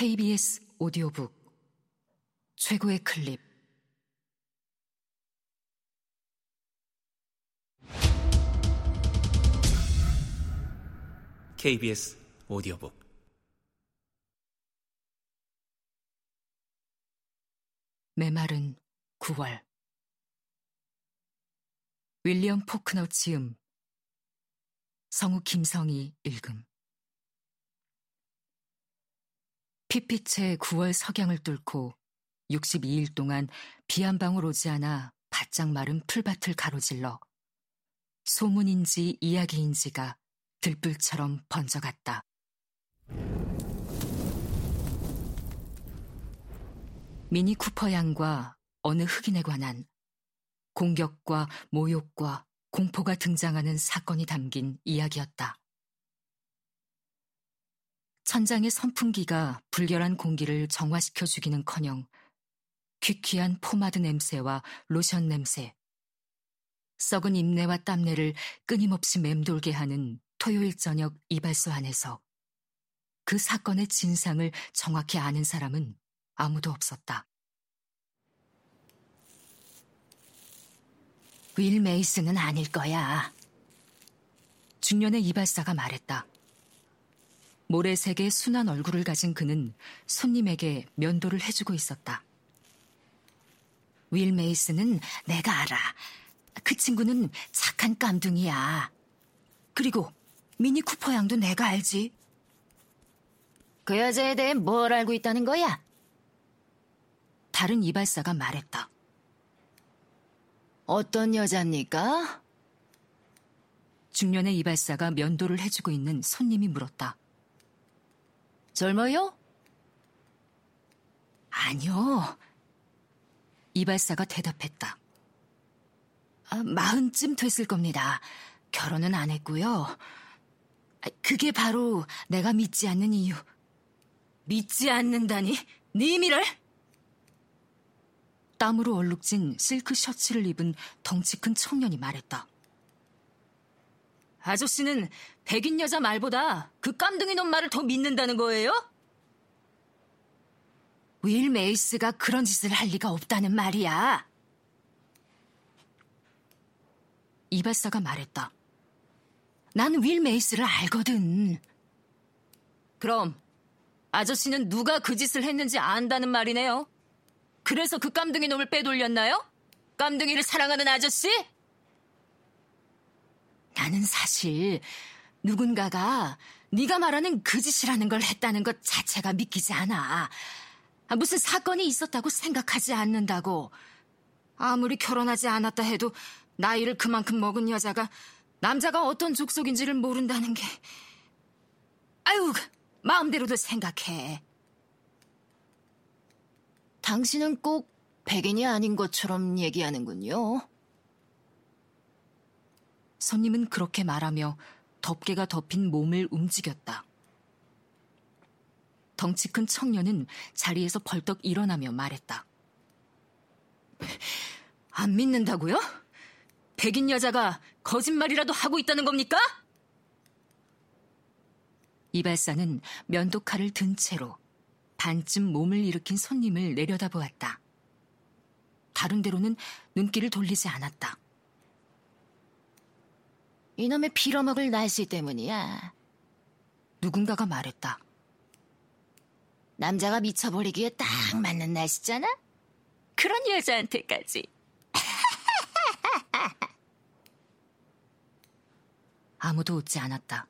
KBS 오디오북 최고의 클립. KBS 오디오북. 메마른 9월. 윌리엄 포크너 지음 성우 김성희 읽음 피피채 9월 석양을 뚫고 62일 동안 비 한 방울 오지 않아 바짝 마른 풀밭을 가로질러 소문인지 이야기인지가 들불처럼 번져갔다. 미니 쿠퍼 양과 어느 흑인에 관한 공격과 모욕과 공포가 등장하는 사건이 담긴 이야기였다. 천장의 선풍기가 불결한 공기를 정화시켜 주기는 커녕 퀴퀴한 포마드 냄새와 로션 냄새, 썩은 입내와 땀내를 끊임없이 맴돌게 하는 토요일 저녁 이발소 안에서 그 사건의 진상을 정확히 아는 사람은 아무도 없었다. 윌 메이슨은 아닐 거야. 중년의 이발사가 말했다. 모래색의 순한 얼굴을 가진 그는 손님에게 면도를 해주고 있었다. 윌 메이슨은 내가 알아. 그 친구는 착한 깜둥이야. 그리고 미니 쿠퍼 양도 내가 알지. 그 여자에 대해 뭘 알고 있다는 거야? 다른 이발사가 말했다. 어떤 여자입니까? 중년의 이발사가 면도를 해주고 있는 손님이 물었다. 젊어요? 아니요. 이발사가 대답했다. 아, 마흔쯤 됐을 겁니다. 결혼은 안 했고요. 아, 그게 바로 내가 믿지 않는 이유. 믿지 않는다니? 니미를? 땀으로 얼룩진 실크 셔츠를 입은 덩치 큰 청년이 말했다. 아저씨는 백인 여자 말보다 그 깜둥이 놈 말을 더 믿는다는 거예요? 윌 메이스가 그런 짓을 할 리가 없다는 말이야. 이발사가 말했다. 난 윌 메이스를 알거든. 그럼 아저씨는 누가 그 짓을 했는지 안다는 말이네요. 그래서 그 깜둥이 놈을 빼돌렸나요? 깜둥이를 사랑하는 아저씨? 나는 사실 누군가가 네가 말하는 그 짓이라는 걸 했다는 것 자체가 믿기지 않아. 무슨 사건이 있었다고 생각하지 않는다고. 아무리 결혼하지 않았다 해도 나이를 그만큼 먹은 여자가 남자가 어떤 족속인지를 모른다는 게. 아유, 마음대로도 생각해. 당신은 꼭 백인이 아닌 것처럼 얘기하는군요. 손님은 그렇게 말하며 덮개가 덮인 몸을 움직였다. 덩치 큰 청년은 자리에서 벌떡 일어나며 말했다. 안 믿는다고요? 백인 여자가 거짓말이라도 하고 있다는 겁니까? 이발사는 면도칼을 든 채로 반쯤 몸을 일으킨 손님을 내려다보았다. 다른 데로는 눈길을 돌리지 않았다. 이놈의 빌어먹을 날씨 때문이야. 누군가가 말했다. 남자가 미쳐버리기에 딱 맞는 날씨잖아? 그런 여자한테까지. 아무도 웃지 않았다.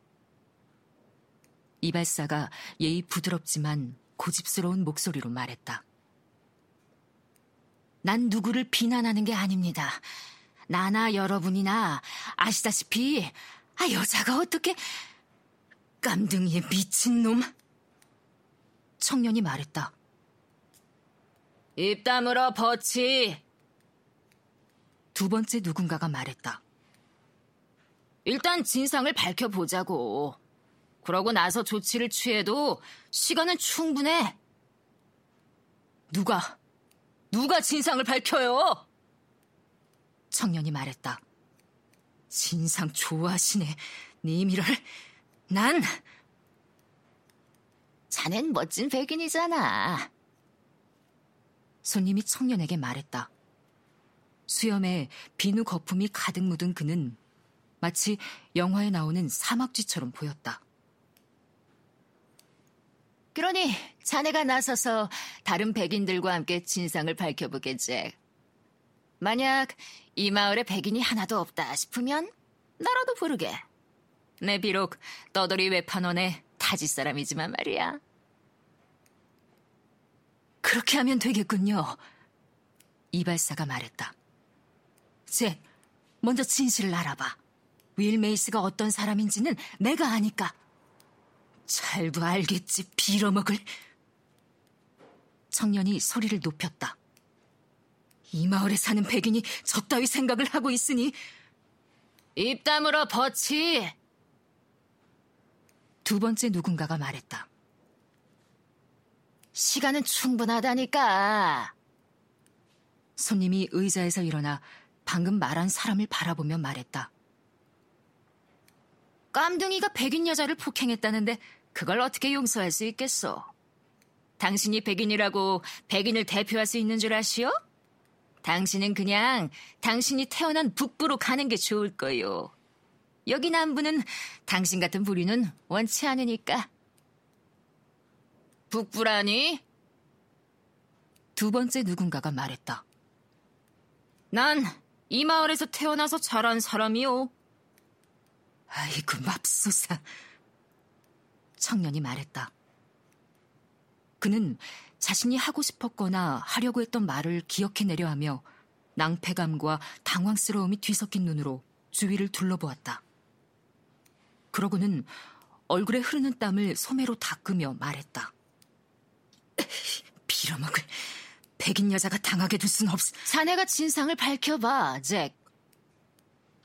이발사가 예의 부드럽지만 고집스러운 목소리로 말했다. 난 누구를 비난하는 게 아닙니다. 나나 여러분이나 아시다시피 아 여자가 어떻게 깜둥이에 미친 놈? 청년이 말했다. 입 다물어 버치. 두 번째 누군가가 말했다. 일단 진상을 밝혀보자고. 그러고 나서 조치를 취해도 시간은 충분해. 누가, 누가 진상을 밝혀요? 청년이 말했다. 진상 좋아하시네. 니미를 난 자넨 멋진 백인이잖아. 손님이 청년에게 말했다. 수염에 비누 거품이 가득 묻은 그는 마치 영화에 나오는 사막쥐처럼 보였다. 그러니 자네가 나서서 다른 백인들과 함께 진상을 밝혀보게, 잭. 만약 이 마을에 백인이 하나도 없다 싶으면 나라도 부르게. 내 비록 떠돌이 외판원의 타지 사람이지만 말이야. 그렇게 하면 되겠군요. 이발사가 말했다. 잭, 먼저 진실을 알아봐. 윌 메이스가 어떤 사람인지는 내가 아니까. 잘도 알겠지, 빌어먹을. 청년이 소리를 높였다. 이 마을에 사는 백인이 저 따위 생각을 하고 있으니 입 다물어 버치. 두 번째 누군가가 말했다. 시간은 충분하다니까. 손님이 의자에서 일어나 방금 말한 사람을 바라보며 말했다. 깜둥이가 백인 여자를 폭행했다는데 그걸 어떻게 용서할 수 있겠소? 당신이 백인이라고 백인을 대표할 수 있는 줄 아시오? 당신은 그냥 당신이 태어난 북부로 가는 게 좋을 거요. 여기 남부는 당신 같은 부류는 원치 않으니까. 북부라니? 두 번째 누군가가 말했다. 난 이 마을에서 태어나서 자란 사람이요. 아이고, 맙소사. 청년이 말했다. 그는 자신이 하고 싶었거나 하려고 했던 말을 기억해내려 하며 낭패감과 당황스러움이 뒤섞인 눈으로 주위를 둘러보았다. 그러고는 얼굴에 흐르는 땀을 소매로 닦으며 말했다. 빌어먹을 백인 여자가 당하게 둘 순 없어. 자네가 진상을 밝혀봐, 잭.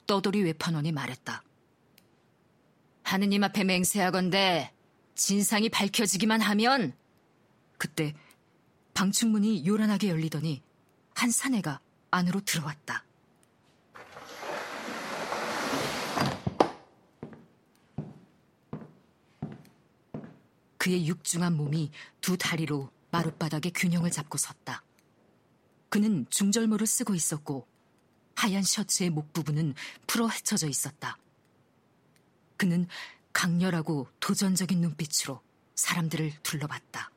떠돌이 외판원이 말했다. 하느님 앞에 맹세하건대 진상이 밝혀지기만 하면 그때 방충문이 요란하게 열리더니 한 사내가 안으로 들어왔다. 그의 육중한 몸이 두 다리로 마룻바닥에 균형을 잡고 섰다. 그는 중절모를 쓰고 있었고 하얀 셔츠의 목 부분은 풀어 헤쳐져 있었다. 그는 강렬하고 도전적인 눈빛으로 사람들을 둘러봤다.